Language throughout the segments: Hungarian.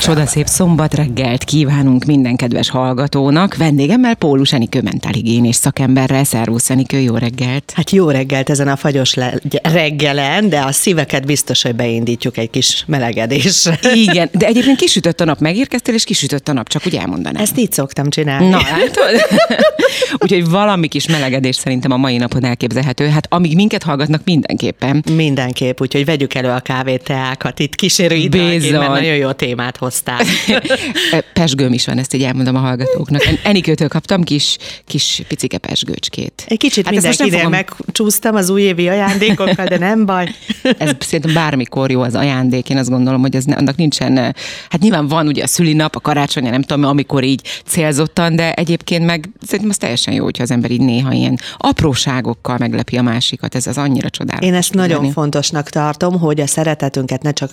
Csodaszép szombat reggelt kívánunk minden kedves hallgatónak. Vendégemmel Pólus Enikő mentálhigiénés szakemberrel. Szervusz Enikő, jó reggelt! Hát jó reggelt ezen a fagyos le- reggelen, de a szíveket biztos, hogy beindítjuk egy kis melegedésre. Igen, de egyébként kisütött a nap, megérkeztél, és kisütött a nap, csak úgy elmondanám. Ezt így szoktam csinálni. Na, látod? Úgyhogy valami kis melegedés szerintem a mai napon elképzelhető. Hát amíg minket hallgatnak, mindenképpen. Mindenképp, úgyhogy vegyük elő a kávét, teákat itt kísérő időnként, mert nagyon jó témát hoztál. Pesgőm is van, ezt így elmondom a hallgatóknak. En- Enikőtől kaptam kis, kis picike pesgőcskét. Egy kicsit Hát ezt most nem mindenkinél fogom- megcsúsztam az újévi ajándékokkal, de nem baj. Ez szerintem bármikor jó az ajándék, én azt gondolom, hogy ez ne, annak nincsen, eh, hát nyilván van ugye a szülinap, a karácsony, nem tudom, amikor így célzottan, de egyébként meg szerintem az teljesen jó, hogyha az ember így néha ilyen apróságokkal meglepi a másikat, ez az annyira csodálatos. Én ezt nagyon tudni. fontosnak tartom, hogy a szeretetünket ne csak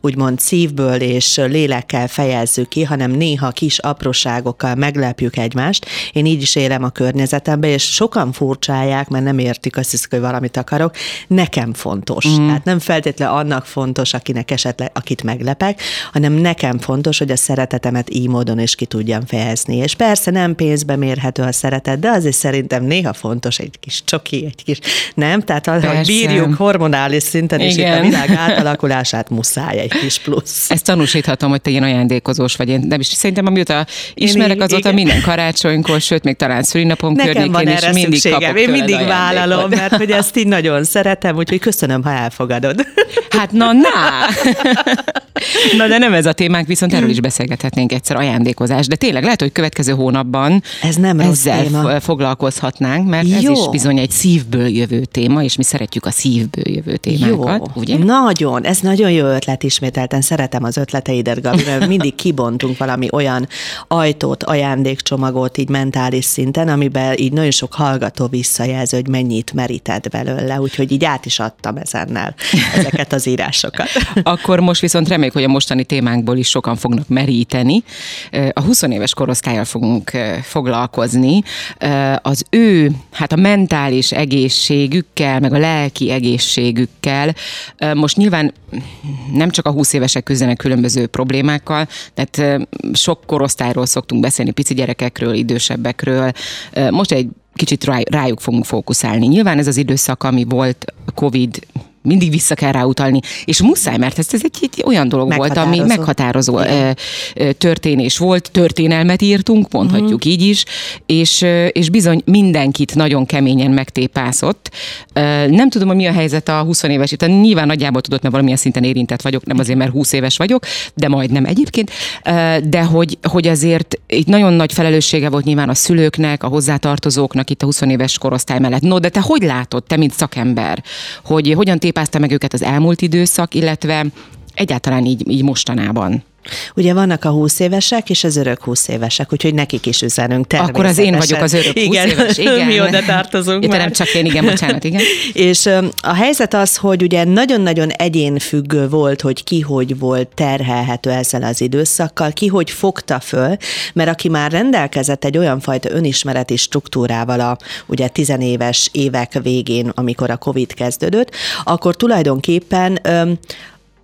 úgymond szívből és lélekkel fejezzük ki, hanem néha kis apróságokkal meglepjük egymást. Én így is élem a környezetembe, és sokan furcsálják, mert nem értik, azt hiszik, hogy valamit akarok. Nekem fontos. Mm. Tehát nem feltétlenül annak fontos, akinek esetleg, akit meglepek, hanem nekem fontos, hogy a szeretetemet így módon is ki tudjam fejezni. És persze nem pénzbe mérhető a szeretet, de azért szerintem néha fontos egy kis csoki, egy kis, nem? Tehát az, hogy bírjuk hormonális szinten, és itt a Igen. világ átalakulását muszáj egy kis plusz. Ezt tanúsíthatom, hogy te ilyen ajándékozós vagy. Én nem is szerintem, amióta ismerek, így- azóta igen. minden karácsonykor, sőt, még talán szülinapom Nekem környékén van is erre mindig szükségem. kapok Én mindig vállalom, mert hogy ezt így nagyon szeretem, úgyhogy köszönöm, ha elfogadod. Hát na, na! Na, de nem ez a témánk, viszont erről is beszélgethetnénk egyszer ajándékozás. De tényleg lehet, hogy következő hónapban Ez nem ezzel téma. foglalkozhatnánk, mert ez Jó. is bizony egy szívből jövő téma, és mi szeretjük a szívből jövő témákat, Jó, ugye? nagyon, ez nagyon jó ötlet ismételten, szeretem az ötleteidet, Gabi, mert mindig kibontunk valami olyan ajtót, ajándékcsomagot így mentális szinten, amiben így nagyon sok hallgató visszajelző, hogy mennyit merített belőle, úgyhogy így át is adtam ezennel ezeket az írásokat. Akkor most viszont reméljük, hogy a mostani témánkból is sokan fognak meríteni. A 20 éves korosztályjal fogunk foglalkozni. Az ő, hát a mentális egészségükkel, meg a lelki egészségükkel. Most nyilván nem csak a 20 évesek küzdenek különböző problémákkal, tehát eh, sok korosztályról szoktunk beszélni, pici gyerekekről, idősebbekről. Most egy kicsit rá- rájuk fogunk fókuszálni. Nyilván ez az időszak, ami volt Covid mindig vissza kell rá utalni, és muszáj, mert ez, ez egy, egy olyan dolog volt, ami Meghatározó. ö, ö, történés volt, történelmet írtunk, mondhatjuk így is, és, és bizony mindenkit nagyon keményen megtépászott. Nem tudom, hogy mi a helyzet a 20 éves, tehát nyilván nagyjából tudod, mert valamilyen szinten érintett vagyok, nem azért, mert 20 éves vagyok, de majdnem egyébként, de hogy, hogy azért itt nagyon nagy felelőssége volt nyilván a szülőknek, a hozzátartozóknak itt a 20 éves korosztály mellett. No, de te hogy látod, te mint szakember, hogy hogyan tépázta meg őket az elmúlt időszak, illetve egyáltalán így, így mostanában? Ugye vannak a 20 évesek és az örök 20 évesek, úgyhogy nekik is üzenünk természetesen. Akkor az én vagyok az örök 20 igen, éves, igen. mi oda tartozunk már. nem csak én, igen, bocsánat, igen. És a helyzet az, hogy ugye nagyon-nagyon egyénfüggő volt, hogy ki hogy volt terhelhető ezzel az időszakkal, ki hogy fogta föl, mert aki már rendelkezett egy olyan fajta önismereti struktúrával a ugye tizenéves évek végén, amikor a Covid kezdődött, akkor tulajdonképpen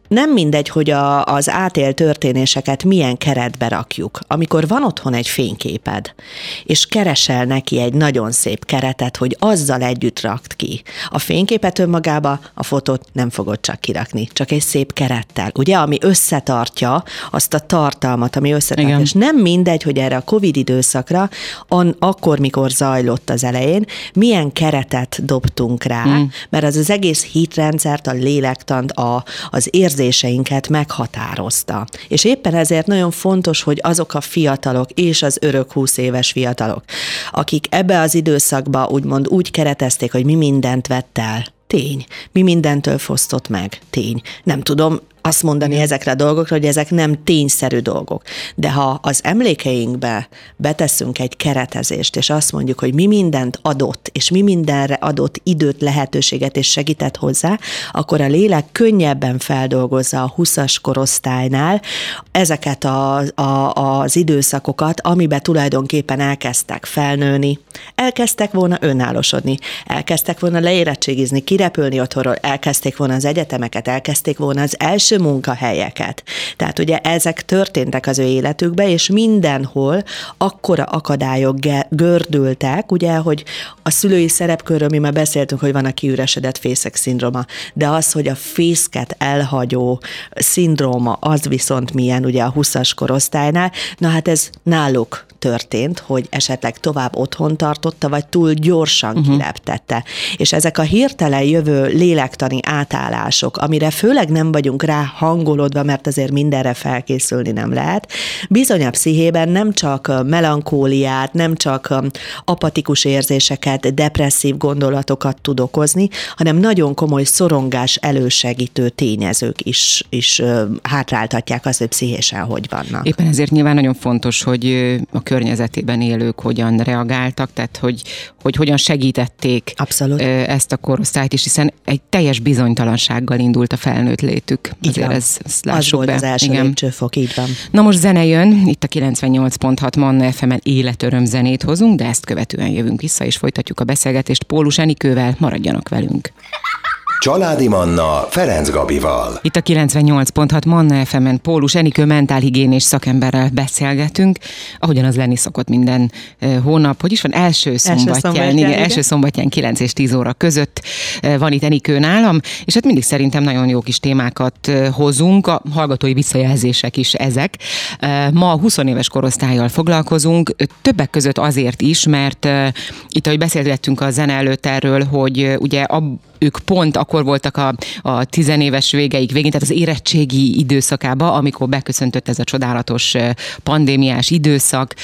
nem mindegy, hogy a, az átélt történéseket milyen keretbe rakjuk. Amikor van otthon egy fényképed, és keresel neki egy nagyon szép keretet, hogy azzal együtt rakt ki. A fényképet önmagába, a fotót nem fogod csak kirakni, csak egy szép kerettel, ugye, ami összetartja azt a tartalmat, ami összetartja. Igen. És nem mindegy, hogy erre a Covid időszakra, an, akkor, mikor zajlott az elején, milyen keretet dobtunk rá, mm. mert az az egész hitrendszert, a lélektant, a, az érzéseinket meghatározta. És éppen ezért nagyon fontos, hogy azok a fiatalok és az örök 20 éves fiatalok, akik ebbe az időszakba úgymond úgy keretezték, hogy mi mindent vett el, Tény. Mi mindentől fosztott meg? Tény. Nem tudom, azt mondani Igen. ezekre a dolgokra, hogy ezek nem tényszerű dolgok. De ha az emlékeinkbe beteszünk egy keretezést, és azt mondjuk, hogy mi mindent adott, és mi mindenre adott időt, lehetőséget és segített hozzá, akkor a lélek könnyebben feldolgozza a 20-as korosztálynál ezeket a, a, az időszakokat, amiben tulajdonképpen elkezdtek felnőni, elkezdtek volna önállosodni, elkezdtek volna leérettségizni, kirepülni otthonról, elkezdték volna az egyetemeket, elkezdték volna az első munkahelyeket. Tehát ugye ezek történtek az ő életükbe, és mindenhol akkora akadályok gördültek, ugye, hogy a szülői szerepkörről mi már beszéltünk, hogy van a kiüresedett fészek szindróma, de az, hogy a fészket elhagyó szindróma, az viszont milyen ugye a 20-as korosztálynál, na hát ez náluk történt, hogy esetleg tovább otthon tartotta, vagy túl gyorsan uh-huh. kileptette. És ezek a hirtelen jövő lélektani átállások, amire főleg nem vagyunk rá hangolódva, mert azért mindenre felkészülni nem lehet, bizony a pszichében nem csak melankóliát, nem csak apatikus érzéseket, depresszív gondolatokat tud okozni, hanem nagyon komoly szorongás elősegítő tényezők is, is hátráltatják azt, hogy pszichésen hogy vannak. Éppen ezért nyilván nagyon fontos, hogy a környezetében élők hogyan reagáltak, tehát hogy, hogy hogyan segítették Abszolút. ezt a korosztályt is, hiszen egy teljes bizonytalansággal indult a felnőtt létük. Így Azért van. Ez, ezt az volt be. az első Igen. lépcsőfok, így van. Na most zene jön, itt a 98.6 Manna FM-en életöröm zenét hozunk, de ezt követően jövünk vissza, és folytatjuk a beszélgetést Pólus Enikővel, maradjanak velünk. Családi Manna Ferenc Gabival. Itt a 98.6 Manna FM-en Pólus Enikő mentálhigiénés szakemberrel beszélgetünk, ahogyan az lenni szokott minden hónap. Hogy is van? Első szombatján, első szombatján, igen, igen. első szombatján 9 és 10 óra között van itt Enikő nálam, és hát mindig szerintem nagyon jó kis témákat hozunk, a hallgatói visszajelzések is ezek. Ma 20 éves korosztályjal foglalkozunk, többek között azért is, mert itt, ahogy beszélgettünk a zene előtt erről, hogy ugye ab, ők pont akkor voltak a, a tizenéves végeik végén, tehát az érettségi időszakába, amikor beköszöntött ez a csodálatos pandémiás időszak,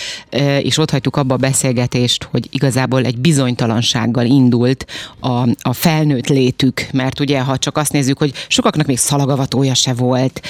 és ott hagytuk abba a beszélgetést, hogy igazából egy bizonytalansággal indult a, a felnőtt létük, mert ugye, ha csak azt nézzük, hogy sokaknak még szalagavatója se volt,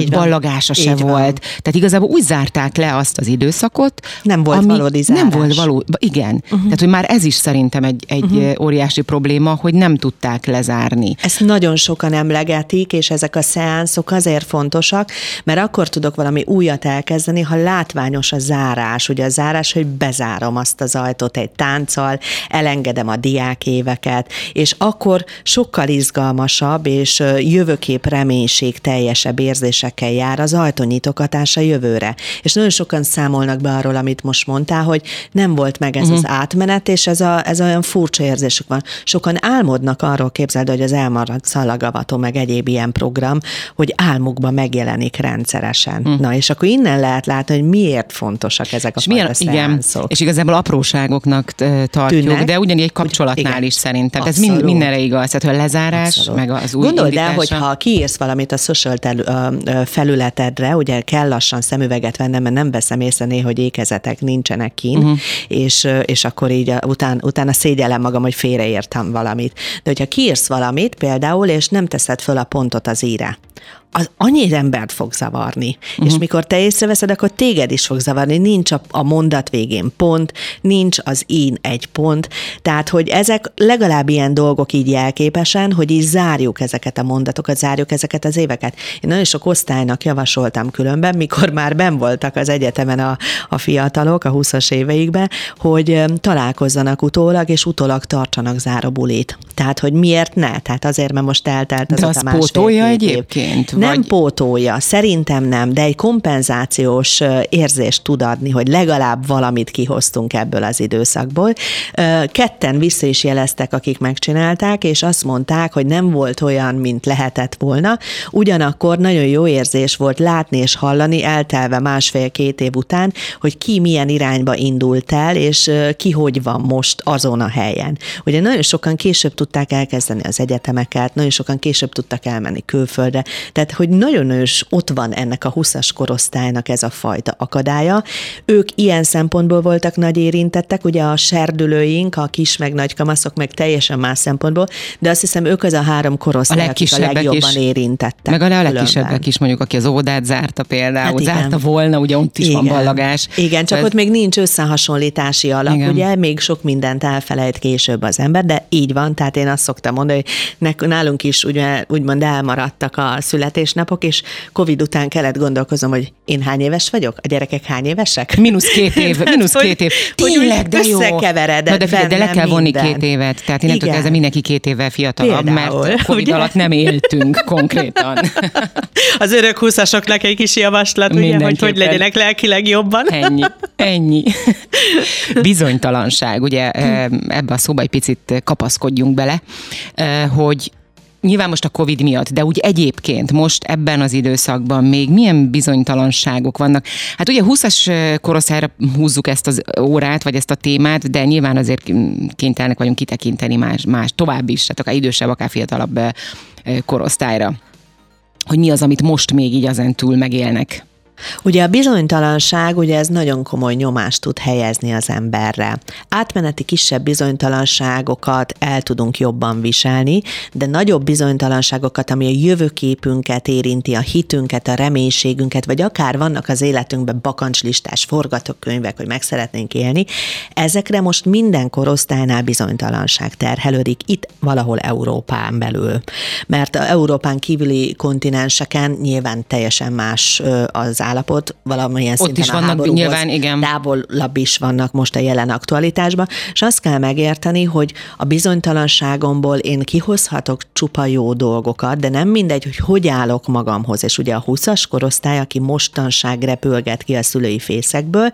Így ballagása se Így volt, van. tehát igazából úgy zárták le azt az időszakot, nem volt valódi zárás. Nem volt való, igen. Uh-huh. Tehát, hogy már ez is szerintem egy, egy uh-huh. óriási probléma, hogy nem tud tudták lezárni. Ezt nagyon sokan emlegetik, és ezek a szeánszok azért fontosak, mert akkor tudok valami újat elkezdeni, ha látványos a zárás. Ugye a zárás, hogy bezárom azt az ajtót egy tánccal, elengedem a diák éveket, és akkor sokkal izgalmasabb és jövőkép reménység teljesebb érzésekkel jár az ajtónyitogatása jövőre. És nagyon sokan számolnak be arról, amit most mondtál, hogy nem volt meg ez uh-huh. az átmenet, és ez, a, ez olyan furcsa érzésük van. Sokan álmodnak arról képzeld, hogy az elmaradt szalagavató, meg egyéb ilyen program, hogy álmukban megjelenik rendszeresen. Hm. Na, és akkor innen lehet látni, hogy miért fontosak ezek a és milyen, Igen, és igazából apróságoknak tartjuk, Tűnnek, de ugyanígy egy kapcsolatnál igen, is szerintem. Ez mind, mindenre igaz, tehát a lezárás, Abszolút. meg az új Gondold el, hogy ha kiírsz valamit a social felületedre, ugye kell lassan szemüveget vennem, mert nem veszem észre néha, hogy ékezetek nincsenek kint, uh-huh. és, és akkor így után, utána szégyellem magam, hogy félreértem valamit. De hogyha kiírsz valamit például, és nem teszed föl a pontot az íre, az annyi embert fog zavarni. Uh-huh. És mikor te észreveszed, akkor téged is fog zavarni. Nincs a, a mondat végén pont, nincs az én egy pont. Tehát, hogy ezek legalább ilyen dolgok így jelképesen, hogy így zárjuk ezeket a mondatokat, zárjuk ezeket az éveket. Én nagyon sok osztálynak javasoltam különben, mikor már ben voltak az egyetemen a, a fiatalok a 20-as éveikben, hogy találkozzanak utólag, és utólag tartsanak zárobulit. Tehát, hogy miért ne? Tehát azért, mert most eltelt az De az pótolja egyébként? Nem vagy... pótolja, szerintem nem, de egy kompenzációs érzést tud adni, hogy legalább valamit kihoztunk ebből az időszakból. Ketten vissza is jeleztek, akik megcsinálták, és azt mondták, hogy nem volt olyan, mint lehetett volna. Ugyanakkor nagyon jó érzés volt látni és hallani, eltelve másfél-két év után, hogy ki milyen irányba indult el, és ki hogy van most azon a helyen. Ugye nagyon sokan később tudták elkezdeni az egyetemeket, nagyon sokan később tudtak elmenni külföldre, Tehát, hogy nagyon ős ott van ennek a 20-as korosztálynak ez a fajta akadálya. Ők ilyen szempontból voltak nagy érintettek, ugye a serdülőink, a kis meg nagy kamaszok meg teljesen más szempontból, de azt hiszem ők az a három korosztály, a akik a legjobban is, érintettek. Meg a legkisebbek is mondjuk, aki az ódát zárta például, hát zárta volna, ugye ott is igen. van ballagás. Igen, csak ez... ott még nincs összehasonlítási alap, igen. ugye még sok mindent elfelejt később az ember, de így van, tehát én azt szoktam mondani, hogy nálunk is ugye, úgymond elmaradtak a születésnapok, és Covid után kellett gondolkozom, hogy én hány éves vagyok, a gyerekek hány évesek? Minusz két év, minusz két év. Tényleg, de jó. Összekeveredett de, figyelj, de le kell vonni minden. két évet, tehát innentől kezdve mindenki két évvel fiatalabb, Például, mert Covid ugye? alatt nem éltünk konkrétan. Az örök húszasoknak egy kis javaslat, ugye, hogy hogy legyenek lelkileg jobban. Ennyi, ennyi. Bizonytalanság, ugye ebbe a szóba egy picit kapaszkodjunk bele, hogy Nyilván most a Covid miatt, de úgy egyébként most ebben az időszakban még milyen bizonytalanságok vannak? Hát ugye 20-as korosztályra húzzuk ezt az órát, vagy ezt a témát, de nyilván azért kénytelenek vagyunk kitekinteni más, más tovább is, tehát akár idősebb, akár fiatalabb korosztályra. Hogy mi az, amit most még így ezen túl megélnek? Ugye a bizonytalanság, ugye ez nagyon komoly nyomást tud helyezni az emberre. Átmeneti kisebb bizonytalanságokat el tudunk jobban viselni, de nagyobb bizonytalanságokat, ami a jövőképünket érinti, a hitünket, a reménységünket, vagy akár vannak az életünkben bakancslistás forgatókönyvek, hogy meg szeretnénk élni, ezekre most minden korosztálynál bizonytalanság terhelődik, itt valahol Európán belül. Mert a Európán kívüli kontinenseken nyilván teljesen más az állapot, valamilyen Ott szinten is vannak a nyilván, igen. távolabb is vannak most a jelen aktualitásban, és azt kell megérteni, hogy a bizonytalanságomból én kihozhatok csupa jó dolgokat, de nem mindegy, hogy hogy állok magamhoz, és ugye a 20-as korosztály, aki mostanság repülget ki a szülői fészekből,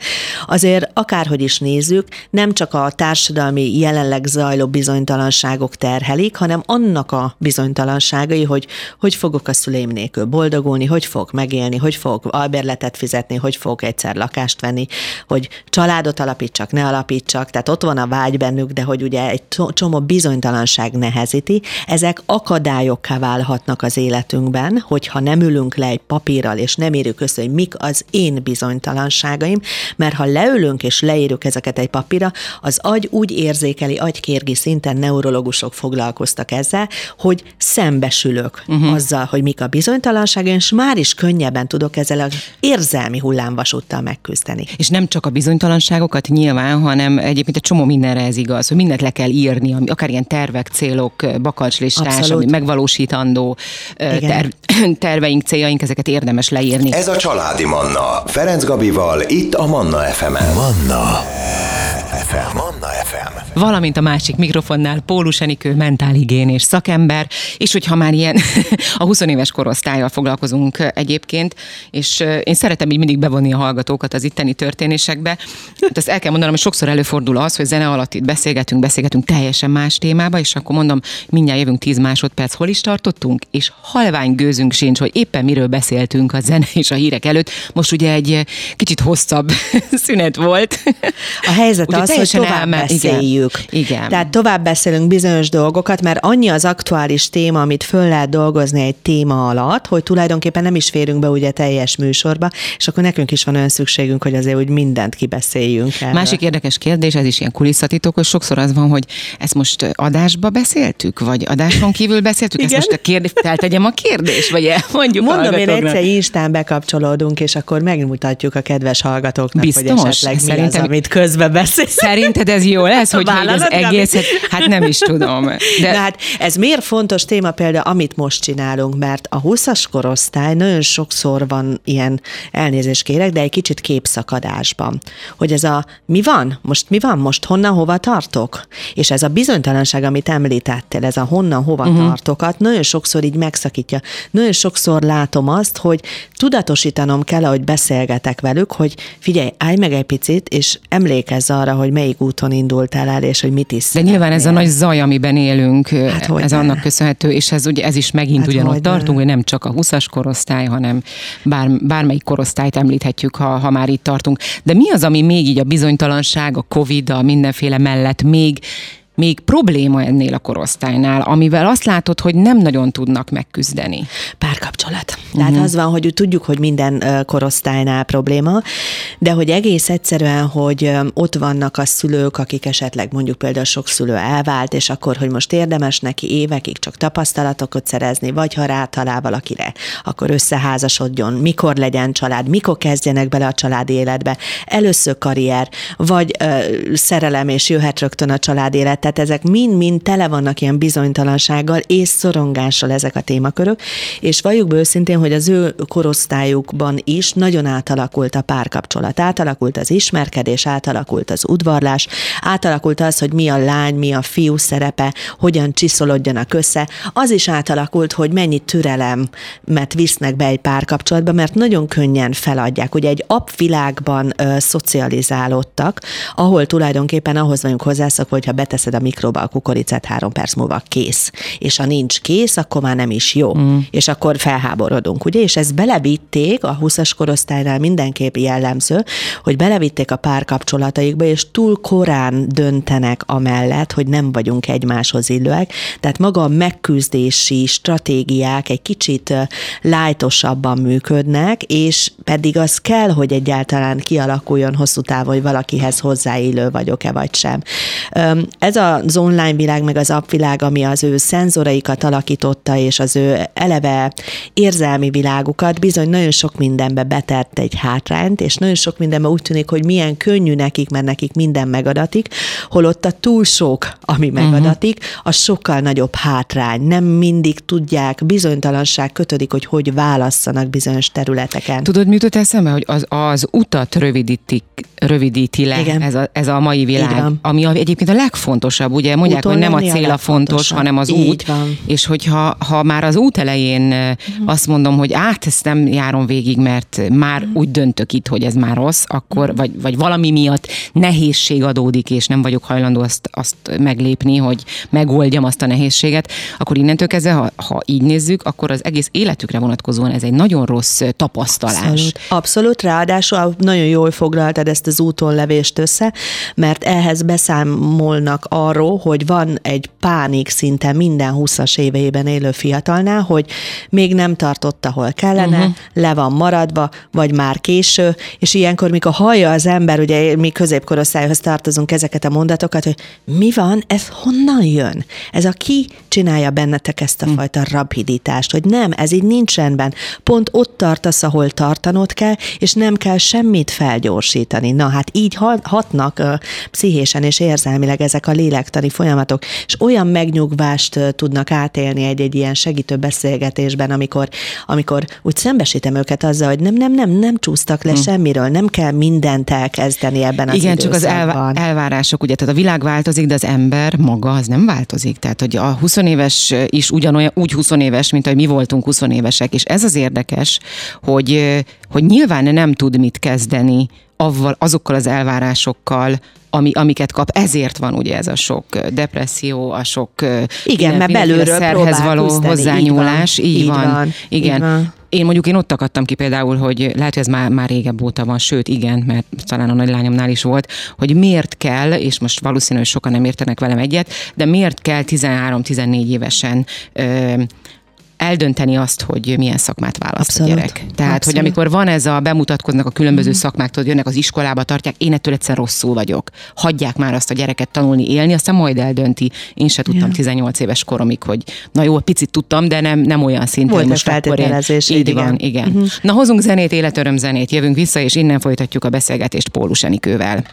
azért akárhogy is nézzük, nem csak a társadalmi jelenleg zajló bizonytalanságok terhelik, hanem annak a bizonytalanságai, hogy hogy fogok a szüleim nélkül boldogulni, hogy fog megélni, hogy fog albérletet fizetni, hogy fogok egyszer lakást venni, hogy családot alapítsak, ne alapítsak, tehát ott van a vágy bennük, de hogy ugye egy csomó bizonytalanság nehezíti, ezek akadályokká válhatnak az életünkben, hogyha nem ülünk le egy papírral, és nem írjuk össze, hogy mik az én bizonytalanságaim, mert ha leülünk és leírjuk ezeket egy papírra, az agy úgy érzékeli, agykérgi szinten neurológusok foglalkoztak ezzel, hogy szembesülök uh-huh. azzal, hogy mik a bizonytalanságaim, és már is könnyebben tudok ezzel a érzelmi hullámvasúttal megküzdeni. És nem csak a bizonytalanságokat nyilván, hanem egyébként egy csomó mindenre ez igaz, hogy mindent le kell írni, ami, akár ilyen tervek, célok, bakancslistás, ami megvalósítandó terv, terveink, céljaink, ezeket érdemes leírni. Ez a Családi Manna. Ferenc Gabival, itt a Manna FM-en. Manna FM. Manna FM. Valamint a másik mikrofonnál Pólus Enikő, mentálhigiénés szakember, és hogyha már ilyen a 20 éves korosztályjal foglalkozunk egyébként, és én szeretem így mindig bevonni a hallgatókat az itteni történésekbe. Hát azt el kell mondanom, hogy sokszor előfordul az, hogy zene alatt itt beszélgetünk, beszélgetünk teljesen más témába, és akkor mondom, mindjárt jövünk 10 másodperc, hol is tartottunk, és halvány gőzünk sincs, hogy éppen miről beszéltünk a zene és a hírek előtt. Most ugye egy kicsit hosszabb szünet volt. A helyzet az, hogy tovább elme- beszéljük. Igen. Igen. Tehát tovább beszélünk bizonyos dolgokat, mert annyi az aktuális téma, amit föl lehet dolgozni egy téma alatt, hogy tulajdonképpen nem is férünk be ugye teljes műsorba, és akkor nekünk is van olyan szükségünk, hogy azért úgy mindent kibeszéljünk. Erről. Másik érdekes kérdés, ez is ilyen kulisszatitok, hogy sokszor az van, hogy ezt most adásba beszéltük, vagy adáson kívül beszéltük, Igen? ezt most a kérdés, feltegyem a kérdés, vagy mondjuk Mondom, én egyszer Instán bekapcsolódunk, és akkor megmutatjuk a kedves hallgatóknak, Biztos? hogy esetleg mi Szerintem... az, amit közbe beszél. Szerinted ez jó lesz, hogy, hogy az egészet, hát nem is tudom. De... de hát ez miért fontos téma például, amit most csinálunk, mert a 20-as korosztály nagyon sokszor van ilyen, elnézést kérek, de egy kicsit képszakadásban. Hogy ez a mi van? Most mi van? Most honnan, hova tartok? És ez a bizonytalanság, amit említettél, ez a honnan, hova uh-huh. tartokat, nagyon sokszor így megszakítja. Nagyon sokszor látom azt, hogy tudatosítanom kell, hogy beszélgetek velük, hogy figyelj, állj meg egy picit, és emlékezz arra, hogy melyik úton indultál el, és hogy mit is De nyilván ez a nagy zaj, amiben élünk, hát, ez ne? annak köszönhető, és ez, ugye, ez is megint hát ugyanott tartunk, hogy nem csak a 20-as korosztály, hanem bár, bármelyik korosztályt említhetjük, ha, ha már itt tartunk. De mi az, ami még így a bizonytalanság, a Covid, a mindenféle mellett még még probléma ennél a korosztálynál, amivel azt látod, hogy nem nagyon tudnak megküzdeni? Párkapcsolat. Tehát uh-huh. az van, hogy tudjuk, hogy minden korosztálynál probléma, de hogy egész egyszerűen, hogy ott vannak a szülők, akik esetleg mondjuk például sok szülő elvált, és akkor, hogy most érdemes neki évekig csak tapasztalatokat szerezni, vagy ha rátalál valakire, akkor összeházasodjon, mikor legyen család, mikor kezdjenek bele a család életbe, először karrier, vagy ö, szerelem, és jöhet rögtön a család élet. Tehát ezek mind-mind tele vannak ilyen bizonytalansággal és szorongással ezek a témakörök, és valljuk be őszintén, hogy az ő korosztályukban is nagyon átalakult a párkapcsolat, átalakult az ismerkedés, átalakult az udvarlás, átalakult az, hogy mi a lány, mi a fiú szerepe, hogyan csiszolodjanak össze, az is átalakult, hogy mennyi türelemet visznek be egy párkapcsolatba, mert nagyon könnyen feladják. Ugye egy apvilágban ö, szocializálódtak, ahol tulajdonképpen ahhoz vagyunk hozzászokva, hogyha beteszed a mikróba a kukoricát három perc múlva kész. És ha nincs kész, akkor már nem is jó. Mm. És akkor felháborodunk, ugye? És ezt belevitték, a 20-as korosztálynál mindenképp jellemző, hogy belevitték a párkapcsolataikba, és túl korán döntenek amellett, hogy nem vagyunk egymáshoz illőek. Tehát maga a megküzdési stratégiák egy kicsit lájtosabban működnek, és pedig az kell, hogy egyáltalán kialakuljon hosszú távon, hogy valakihez hozzáillő vagyok-e vagy sem. Ez az online világ, meg az appvilág, ami az ő szenzoraikat alakította, és az ő eleve érzelmi világukat bizony nagyon sok mindenbe betett egy hátrányt, és nagyon sok mindenbe úgy tűnik, hogy milyen könnyű nekik, mert nekik minden megadatik, holott a túl sok, ami mhm. megadatik, az sokkal nagyobb hátrány. Nem mindig tudják, bizonytalanság kötődik, hogy hogy válasszanak bizonyos területeken. Tudod, mit jut eszembe, hogy az, az utat rövidítik, rövidíti le Igen. ez a, ez a mai világ, ami egyébként a legfontosabb, ugye mondják, Úton hogy nem a cél a fontos, hanem az Így út, van. és hogyha ha már az út elején uh-huh. azt mondom, hogy át ezt nem járom végig, mert már uh-huh. úgy döntök itt, hogy ez már rossz, akkor, uh-huh. vagy, vagy valami miatt nehézség adódik, és nem vagyok hajlandó azt, azt meglépni, hogy megoldjam azt a nehézséget, akkor innentől kezdve, ha, ha így nézzük, akkor az egész életükre vonatkozóan ez egy nagyon rossz tapasztalás. Abszolút, Abszolút ráadásul nagyon jól foglaltad ezt az úton levést össze, mert ehhez beszámolnak arról, hogy van egy pánik szinte minden 20-as éveiben élő fiatalnál, hogy még nem tartott, ahol kellene, uh-huh. le van maradva, vagy már késő, és ilyenkor, mikor hallja az ember, ugye mi középkorosztályhoz tartozunk ezeket a mondatokat, hogy mi van, ez honnan jön? Ez a ki csinálja bennetek ezt a hm. fajta rapidítást, hogy nem, ez így nincs rendben. Pont ott tartasz, ahol tartanod kell, és nem kell semmit felgyorsítani. Na hát így hatnak uh, pszichésen és érzelmileg ezek a lélektani folyamatok, és olyan megnyugvást tudnak átélni egy-egy ilyen segítő beszélgetésben, amikor, amikor úgy szembesítem őket azzal, hogy nem, nem, nem, nem csúsztak le hmm. semmiről, nem kell mindent elkezdeni ebben az Igen, időszakban. csak az elv- elvárások, ugye, tehát a világ változik, de az ember maga az nem változik. Tehát, hogy a 20 éves is ugyanolyan, úgy 20 éves, mint hogy mi voltunk 20 évesek, és ez az érdekes, hogy, hogy nyilván nem tud mit kezdeni avval, azokkal az elvárásokkal, ami, amiket kap. Ezért van ugye ez a sok depresszió, a sok igen, mert belülről szerhez való küzdeni. hozzányúlás. Így van. Így van. van. Igen. Így van. Én mondjuk én ott akadtam ki például, hogy lehet, hogy ez már, már régebb óta van, sőt igen, mert talán a nagylányomnál is volt, hogy miért kell, és most valószínű, hogy sokan nem értenek velem egyet, de miért kell 13-14 évesen ö, eldönteni azt, hogy milyen szakmát választ Abszolút. a gyerek. Tehát, Abszolút. hogy amikor van ez a bemutatkoznak a különböző mm. szakmák, tudod, jönnek az iskolába, tartják, én ettől egyszer rosszul vagyok. Hagyják már azt a gyereket tanulni, élni, aztán majd eldönti. Én se tudtam ja. 18 éves koromig, hogy na jó, picit tudtam, de nem, nem olyan szinten. Volt most akkor én, így igen. van, igen. Uh-huh. Na hozunk zenét, életöröm zenét, jövünk vissza, és innen folytatjuk a beszélgetést Pólus Enikővel.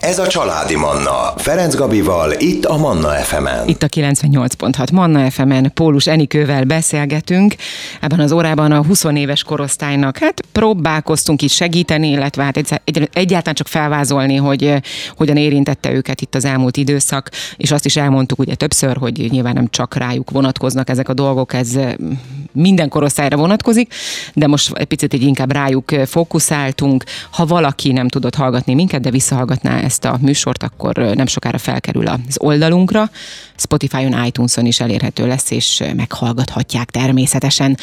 Ez a Családi Manna, Ferenc Gabival, itt a Manna FM-en. Itt a 98.6 Manna FM-en, Pólus Enikővel beszél beszélgetünk. Ebben az órában a 20 éves korosztálynak hát próbálkoztunk is segíteni, illetve hát egy, egy, egyáltalán csak felvázolni, hogy eh, hogyan érintette őket itt az elmúlt időszak, és azt is elmondtuk ugye többször, hogy nyilván nem csak rájuk vonatkoznak ezek a dolgok, ez eh, minden korosztályra vonatkozik, de most egy picit így inkább rájuk eh, fókuszáltunk. Ha valaki nem tudott hallgatni minket, de visszahallgatná ezt a műsort, akkor nem sokára felkerül az oldalunkra. Spotify-on, iTunes-on is elérhető lesz, és meghallgathatják természetesen.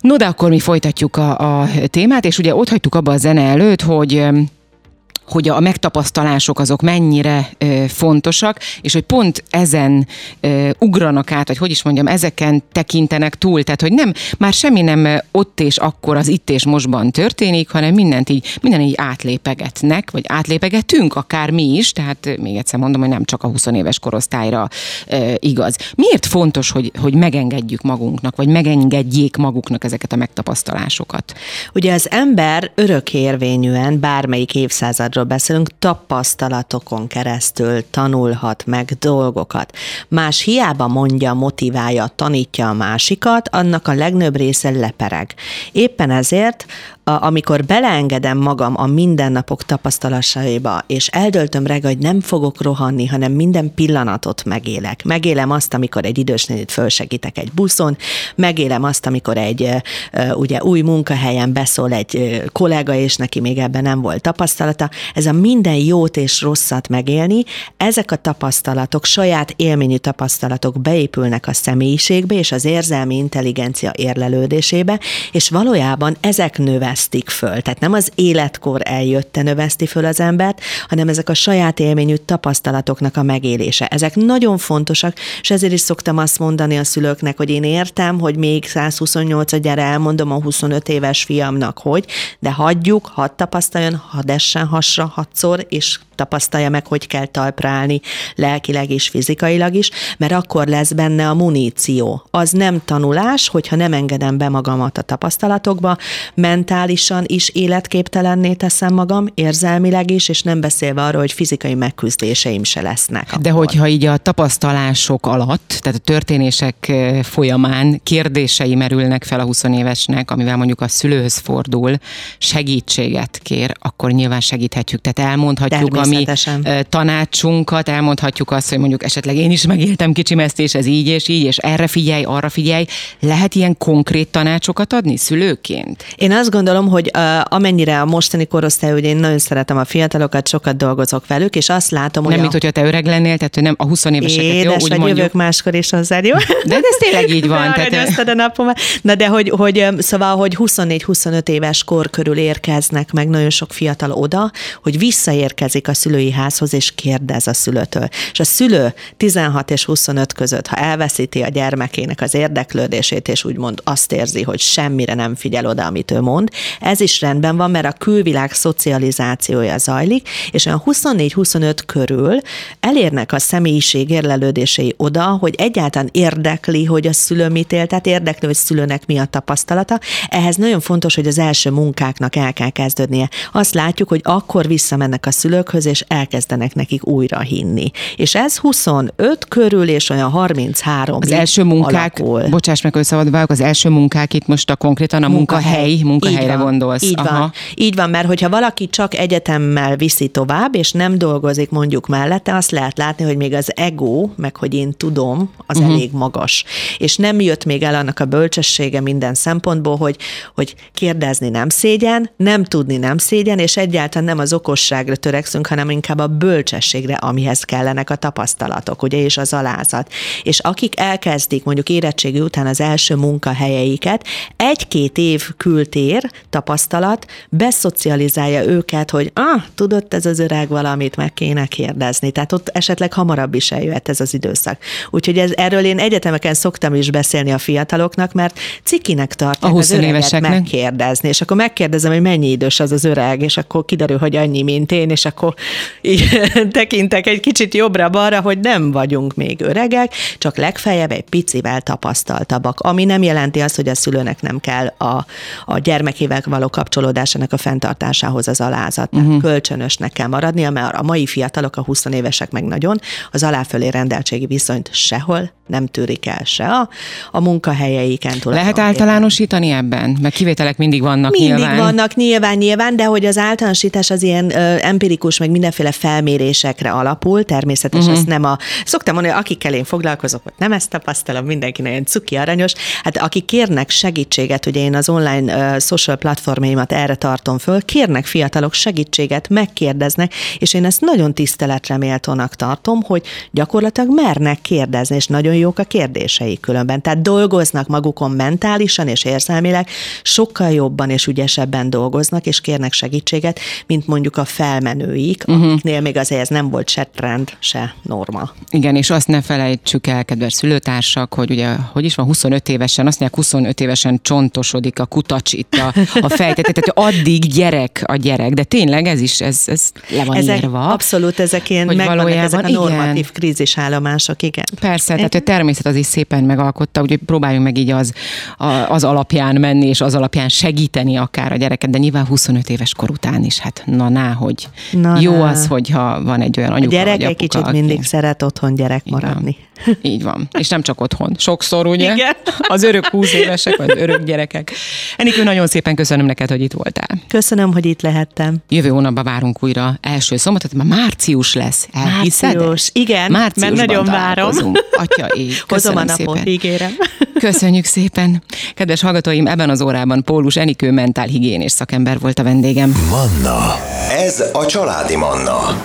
No, de akkor mi folytatjuk a, a témát, és ugye ott hagytuk abba a zene előtt, hogy hogy a megtapasztalások azok mennyire fontosak, és hogy pont ezen ugranak át, vagy hogy is mondjam, ezeken tekintenek túl, tehát hogy nem, már semmi nem ott és akkor az itt és mostban történik, hanem mindent így, minden így átlépegetnek, vagy átlépegetünk akár mi is, tehát még egyszer mondom, hogy nem csak a 20 éves korosztályra igaz. Miért fontos, hogy, hogy megengedjük magunknak, vagy megengedjék maguknak ezeket a megtapasztalásokat? Ugye az ember örökérvényűen, bármelyik évszázadról beszélünk, tapasztalatokon keresztül tanulhat meg dolgokat. Más hiába mondja, motiválja, tanítja a másikat, annak a legnagyobb része lepereg. Éppen ezért a, amikor beleengedem magam a mindennapok tapasztalásaiba, és eldöltöm reggel, hogy nem fogok rohanni, hanem minden pillanatot megélek. Megélem azt, amikor egy idős nénit fölsegítek egy buszon, megélem azt, amikor egy ugye új munkahelyen beszól egy kollega, és neki még ebben nem volt tapasztalata. Ez a minden jót és rosszat megélni, ezek a tapasztalatok, saját élményű tapasztalatok beépülnek a személyiségbe és az érzelmi intelligencia érlelődésébe, és valójában ezek növel növesztik föl. Tehát nem az életkor eljötte növeszti föl az embert, hanem ezek a saját élményű tapasztalatoknak a megélése. Ezek nagyon fontosak, és ezért is szoktam azt mondani a szülőknek, hogy én értem, hogy még 128 gyere elmondom a 25 éves fiamnak, hogy, de hagyjuk, hadd tapasztaljon, hadd essen hasra hatszor, és tapasztalja meg, hogy kell talprálni lelkileg és fizikailag is, mert akkor lesz benne a muníció. Az nem tanulás, hogyha nem engedem be magamat a tapasztalatokba, mentálisan is életképtelenné teszem magam, érzelmileg is, és nem beszélve arról, hogy fizikai megküzdéseim se lesznek. De akkor. hogyha így a tapasztalások alatt, tehát a történések folyamán kérdései merülnek fel a 20 évesnek, amivel mondjuk a szülőhöz fordul, segítséget kér, akkor nyilván segíthetjük. Tehát elmondhatjuk, mi tanácsunkat, elmondhatjuk azt, hogy mondjuk esetleg én is megéltem kicsim ezt, és ez így és így, és erre figyelj, arra figyelj. Lehet ilyen konkrét tanácsokat adni szülőként? Én azt gondolom, hogy uh, amennyire a mostani korosztály, hogy én nagyon szeretem a fiatalokat, sokat dolgozok velük, és azt látom, hogy. Nem, a... mint hogyha te öreg lennél, tehát hogy nem a 20 éveseket, Édes, jó? Úgy vagy mondjuk. jövök máskor is hozzád, jó? De ez tényleg így van. tehát... a napomat. Na de hogy, hogy szóval, hogy 24-25 éves kor körül érkeznek meg nagyon sok fiatal oda, hogy visszaérkezik a szülői házhoz, és kérdez a szülőtől. És a szülő 16 és 25 között, ha elveszíti a gyermekének az érdeklődését, és úgymond azt érzi, hogy semmire nem figyel oda, amit ő mond, ez is rendben van, mert a külvilág szocializációja zajlik, és a 24-25 körül elérnek a személyiség érlelődései oda, hogy egyáltalán érdekli, hogy a szülő mit él, tehát érdekli, hogy szülőnek mi a tapasztalata. Ehhez nagyon fontos, hogy az első munkáknak el kell kezdődnie. Azt látjuk, hogy akkor visszamennek a szülőkhöz, és elkezdenek nekik újra hinni. És ez 25 körül, és olyan 33 Az első munkák, alakul. bocsáss meg, hogy szabad az első munkák itt most a konkrétan a munkahely, munkahely munkahelyre így van, gondolsz. Így Aha. van. Így van, mert hogyha valaki csak egyetemmel viszi tovább, és nem dolgozik mondjuk mellette, azt lehet látni, hogy még az ego, meg hogy én tudom, az uh-huh. elég magas. És nem jött még el annak a bölcsessége minden szempontból, hogy, hogy kérdezni nem szégyen, nem tudni nem szégyen, és egyáltalán nem az okosságra törekszünk, hanem inkább a bölcsességre, amihez kellenek a tapasztalatok, ugye, és az alázat. És akik elkezdik mondjuk érettségi után az első munkahelyeiket, egy-két év kültér, tapasztalat, beszocializálja őket, hogy ah, tudott ez az öreg valamit, meg kéne kérdezni. Tehát ott esetleg hamarabb is eljöhet ez az időszak. Úgyhogy ez, erről én egyetemeken szoktam is beszélni a fiataloknak, mert cikinek tartják a az öreget éveseknek. megkérdezni, és akkor megkérdezem, hogy mennyi idős az az öreg, és akkor kiderül, hogy annyi, mint én, és akkor így tekintek egy kicsit jobbra-balra, hogy nem vagyunk még öregek, csak legfeljebb egy picivel tapasztaltabbak, ami nem jelenti azt, hogy a szülőnek nem kell a, a gyermekével való kapcsolódásának a fenntartásához az alázat. Uh-huh. Kölcsönösnek kell maradnia, mert a mai fiatalok, a 20 évesek meg nagyon, az aláfölé rendeltségi viszonyt sehol nem tűrik el se a, a munkahelyeiken. Lehet általánosítani ebben? Mert kivételek mindig vannak mindig nyilván. Mindig vannak nyilván, nyilván, de hogy az általánosítás az ilyen ö, empirikus, meg mindenféle felmérésekre alapul, természetesen uh-huh. ezt nem a... Szoktam mondani, akikkel én foglalkozok, hogy nem ezt tapasztalom, mindenki nagyon cuki aranyos. Hát akik kérnek segítséget, ugye én az online uh, social social platformjaimat erre tartom föl, kérnek fiatalok segítséget, megkérdeznek, és én ezt nagyon tiszteletre méltónak tartom, hogy gyakorlatilag mernek kérdezni, és nagyon jók a kérdéseik különben. Tehát dolgoznak magukon mentálisan és érzelmileg, sokkal jobban és ügyesebben dolgoznak, és kérnek segítséget, mint mondjuk a felmenőik, uh-huh. akiknél még azért ez nem volt se trend, se norma. Igen, és azt ne felejtsük el, kedves szülőtársak, hogy ugye, hogy is van 25 évesen, azt mondják 25 évesen csontosodik a kutacs itt a, a fejtet, tehát addig gyerek a gyerek, de tényleg ez is, ez, ez le van ezek, írva. Abszolút ezek ilyen valójában, ezek a normatív igen. krízisállomások, igen. Persze, tehát a természet az is szépen megalkotta, hogy próbáljunk meg így az, az alapján menni, és az alapján segíteni akár a gyereket, de nyilván 25 éves kor után is, hát na, na hogy na, jó na. az, hogyha van egy olyan anyuka, A gyerek egy kicsit aki... mindig szeret otthon gyerek maradni. Igen. Így van. És nem csak otthon. Sokszor, ugye? Igen. Az örök 20 évesek, vagy az örök gyerekek. Enikő, nagyon szépen köszönöm neked, hogy itt voltál. Köszönöm, hogy itt lehettem. Jövő hónapban várunk újra első szombatot, már március lesz. Elhiszed? Március, igen, mert nagyon várom. Atya ég. Hozom a napot, szépen. ígérem. Köszönjük szépen. Kedves hallgatóim, ebben az órában Pólus Enikő mentálhigiénés szakember volt a vendégem. Manna. Ez a családi Manna.